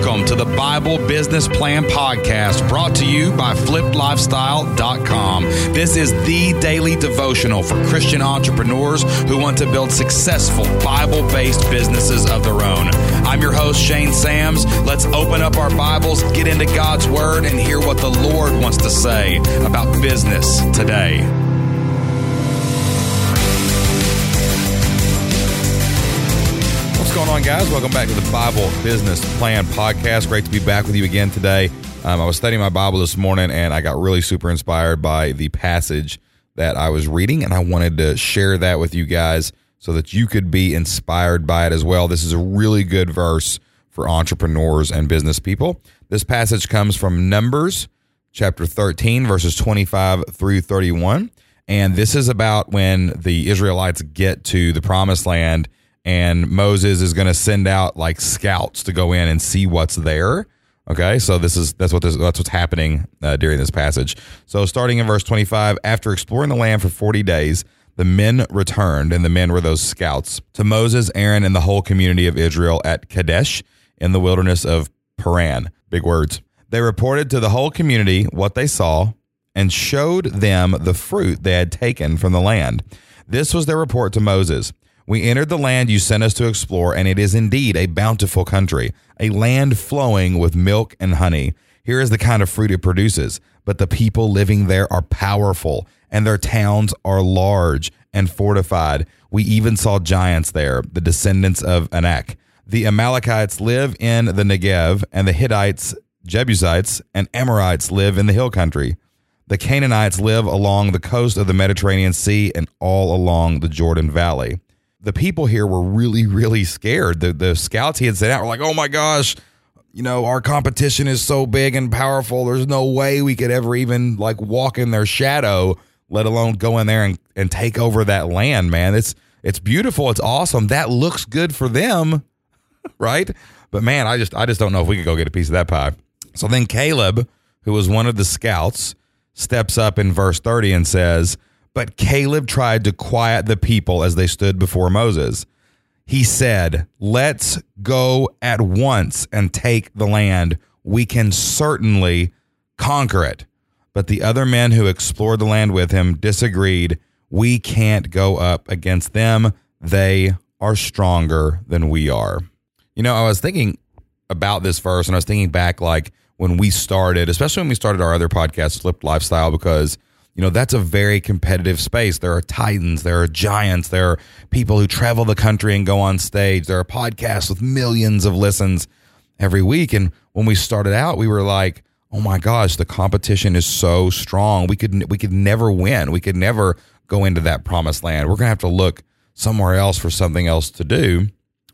Welcome to the Bible Business Plan Podcast brought to you by flippedlifestyle.com. This is the daily devotional for Christian entrepreneurs who want to build successful Bible based businesses of their own. I'm your host, Shane Sams. Let's open up our Bibles, get into God's Word, and hear what the Lord wants to say about business today. Guys? Welcome back to the Bible Business Plan Podcast. Great to be back with you again today. Um, I was studying my Bible this morning and I got really super inspired by the passage that I was reading, and I wanted to share that with you guys so that you could be inspired by it as well. This is a really good verse for entrepreneurs and business people. This passage comes from Numbers chapter 13, verses 25 through 31. And this is about when the Israelites get to the promised land and Moses is going to send out like scouts to go in and see what's there. Okay, so this is that's what this, that's what's happening uh, during this passage. So starting in verse 25, after exploring the land for 40 days, the men returned, and the men were those scouts to Moses, Aaron, and the whole community of Israel at Kadesh in the wilderness of Paran. Big words. They reported to the whole community what they saw and showed them the fruit they had taken from the land. This was their report to Moses. We entered the land you sent us to explore, and it is indeed a bountiful country, a land flowing with milk and honey. Here is the kind of fruit it produces. But the people living there are powerful, and their towns are large and fortified. We even saw giants there, the descendants of Anak. The Amalekites live in the Negev, and the Hittites, Jebusites, and Amorites live in the hill country. The Canaanites live along the coast of the Mediterranean Sea and all along the Jordan Valley the people here were really, really scared. The the scouts he had sent out were like, "Oh my gosh, you know, our competition is so big and powerful. There's no way we could ever even like walk in their shadow, let alone go in there and, and take over that land, man. It's it's beautiful. It's awesome. That looks good for them, right? But man, I just I just don't know if we could go get a piece of that pie. So then Caleb, who was one of the scouts, steps up in verse 30 and says, but Caleb tried to quiet the people as they stood before Moses. He said, Let's go at once and take the land. We can certainly conquer it. But the other men who explored the land with him disagreed. We can't go up against them. They are stronger than we are. You know, I was thinking about this verse and I was thinking back like when we started, especially when we started our other podcast, Flipped Lifestyle, because you know that's a very competitive space. There are titans there are giants there are people who travel the country and go on stage. There are podcasts with millions of listens every week. And when we started out we were like oh my gosh the competition is so strong. We could we could never win. We could never go into that promised land. We're going to have to look somewhere else for something else to do.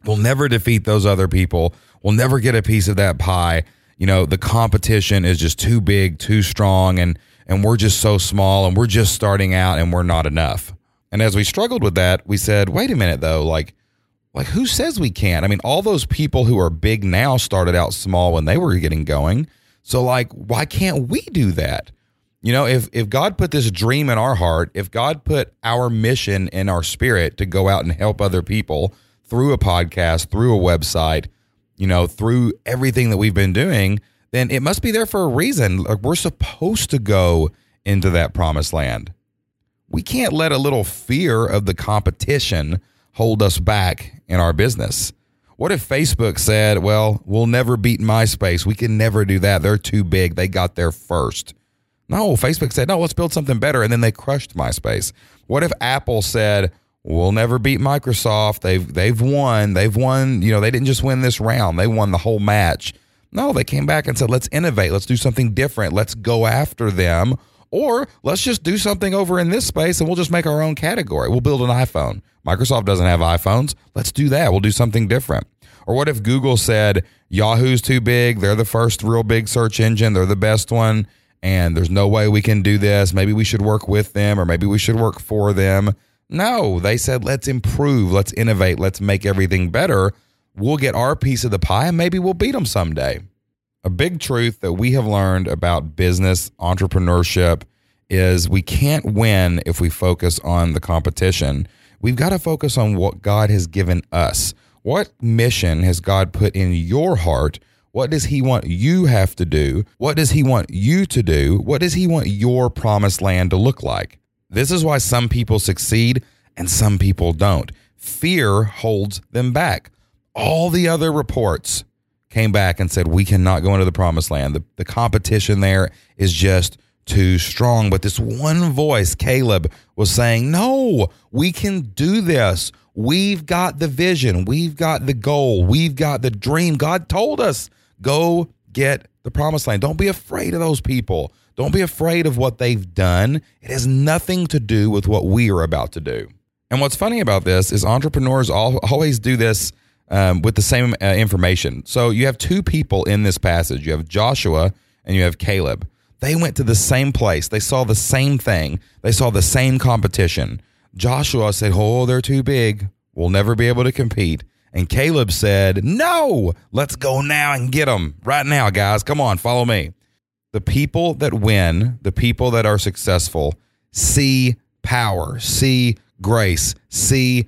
We'll never defeat those other people. We'll never get a piece of that pie. You know the competition is just too big too strong and and we're just so small and we're just starting out and we're not enough. And as we struggled with that, we said, wait a minute though, like like who says we can't? I mean, all those people who are big now started out small when they were getting going. So like why can't we do that? You know, if if God put this dream in our heart, if God put our mission in our spirit to go out and help other people through a podcast, through a website, you know, through everything that we've been doing, then it must be there for a reason. Like we're supposed to go into that promised land. We can't let a little fear of the competition hold us back in our business. What if Facebook said, well, we'll never beat MySpace. We can never do that. They're too big. They got there first. No, Facebook said, no, let's build something better. And then they crushed MySpace. What if Apple said, we'll never beat Microsoft. They've, they've won. They've won. You know, they didn't just win this round, they won the whole match. No, they came back and said, let's innovate. Let's do something different. Let's go after them. Or let's just do something over in this space and we'll just make our own category. We'll build an iPhone. Microsoft doesn't have iPhones. Let's do that. We'll do something different. Or what if Google said, Yahoo's too big? They're the first real big search engine. They're the best one. And there's no way we can do this. Maybe we should work with them or maybe we should work for them. No, they said, let's improve, let's innovate, let's make everything better we'll get our piece of the pie and maybe we'll beat them someday. A big truth that we have learned about business entrepreneurship is we can't win if we focus on the competition. We've got to focus on what God has given us. What mission has God put in your heart? What does he want you have to do? What does he want you to do? What does he want your promised land to look like? This is why some people succeed and some people don't. Fear holds them back. All the other reports came back and said, We cannot go into the promised land. The, the competition there is just too strong. But this one voice, Caleb, was saying, No, we can do this. We've got the vision. We've got the goal. We've got the dream. God told us, Go get the promised land. Don't be afraid of those people. Don't be afraid of what they've done. It has nothing to do with what we are about to do. And what's funny about this is entrepreneurs always do this um, with the same uh, information. So you have two people in this passage. You have Joshua and you have Caleb. They went to the same place. They saw the same thing. They saw the same competition. Joshua said, "Oh, they're too big. We'll never be able to compete." And Caleb said, "No, let's go now and get them right now, guys. Come on, follow me." The people that win, the people that are successful, see power, see grace, see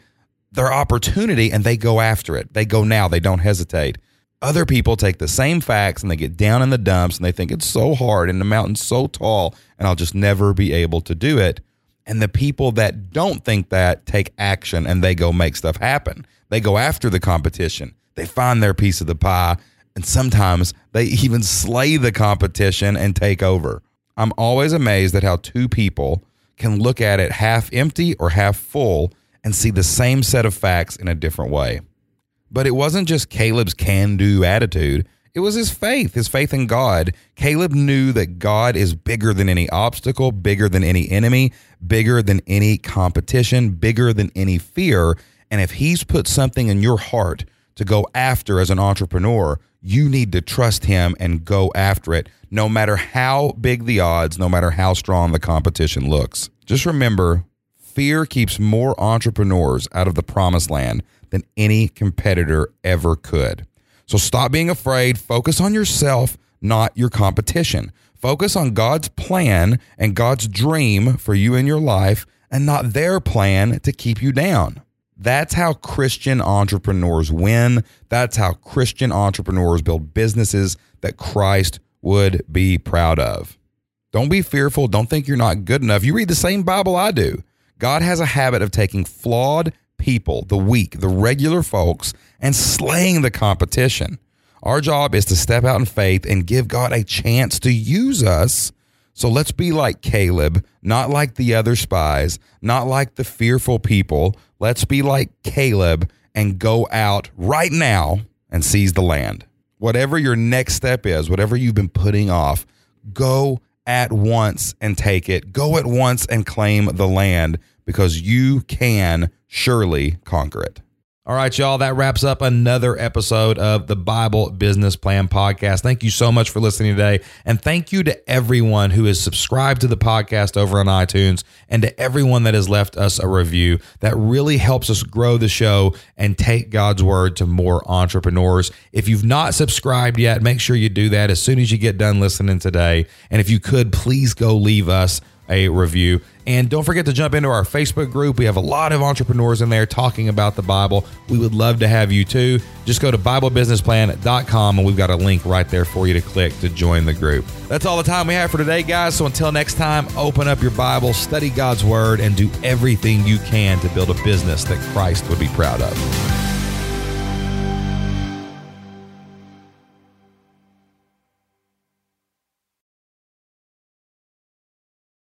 their opportunity and they go after it. They go now, they don't hesitate. Other people take the same facts and they get down in the dumps and they think it's so hard and the mountain's so tall and I'll just never be able to do it. And the people that don't think that take action and they go make stuff happen. They go after the competition. They find their piece of the pie and sometimes they even slay the competition and take over. I'm always amazed at how two people can look at it half empty or half full and see the same set of facts in a different way. But it wasn't just Caleb's can do attitude, it was his faith, his faith in God. Caleb knew that God is bigger than any obstacle, bigger than any enemy, bigger than any competition, bigger than any fear. And if he's put something in your heart to go after as an entrepreneur, you need to trust him and go after it, no matter how big the odds, no matter how strong the competition looks. Just remember fear keeps more entrepreneurs out of the promised land than any competitor ever could. So stop being afraid, focus on yourself, not your competition. Focus on God's plan and God's dream for you in your life and not their plan to keep you down. That's how Christian entrepreneurs win. That's how Christian entrepreneurs build businesses that Christ would be proud of. Don't be fearful. Don't think you're not good enough. You read the same Bible I do. God has a habit of taking flawed people, the weak, the regular folks, and slaying the competition. Our job is to step out in faith and give God a chance to use us so let's be like Caleb, not like the other spies, not like the fearful people. Let's be like Caleb and go out right now and seize the land. Whatever your next step is, whatever you've been putting off, go at once and take it. Go at once and claim the land because you can surely conquer it. All right, y'all, that wraps up another episode of the Bible Business Plan Podcast. Thank you so much for listening today. And thank you to everyone who has subscribed to the podcast over on iTunes and to everyone that has left us a review. That really helps us grow the show and take God's word to more entrepreneurs. If you've not subscribed yet, make sure you do that as soon as you get done listening today. And if you could, please go leave us a review. And don't forget to jump into our Facebook group. We have a lot of entrepreneurs in there talking about the Bible. We would love to have you too. Just go to BibleBusinessPlan.com and we've got a link right there for you to click to join the group. That's all the time we have for today, guys. So until next time, open up your Bible, study God's Word, and do everything you can to build a business that Christ would be proud of.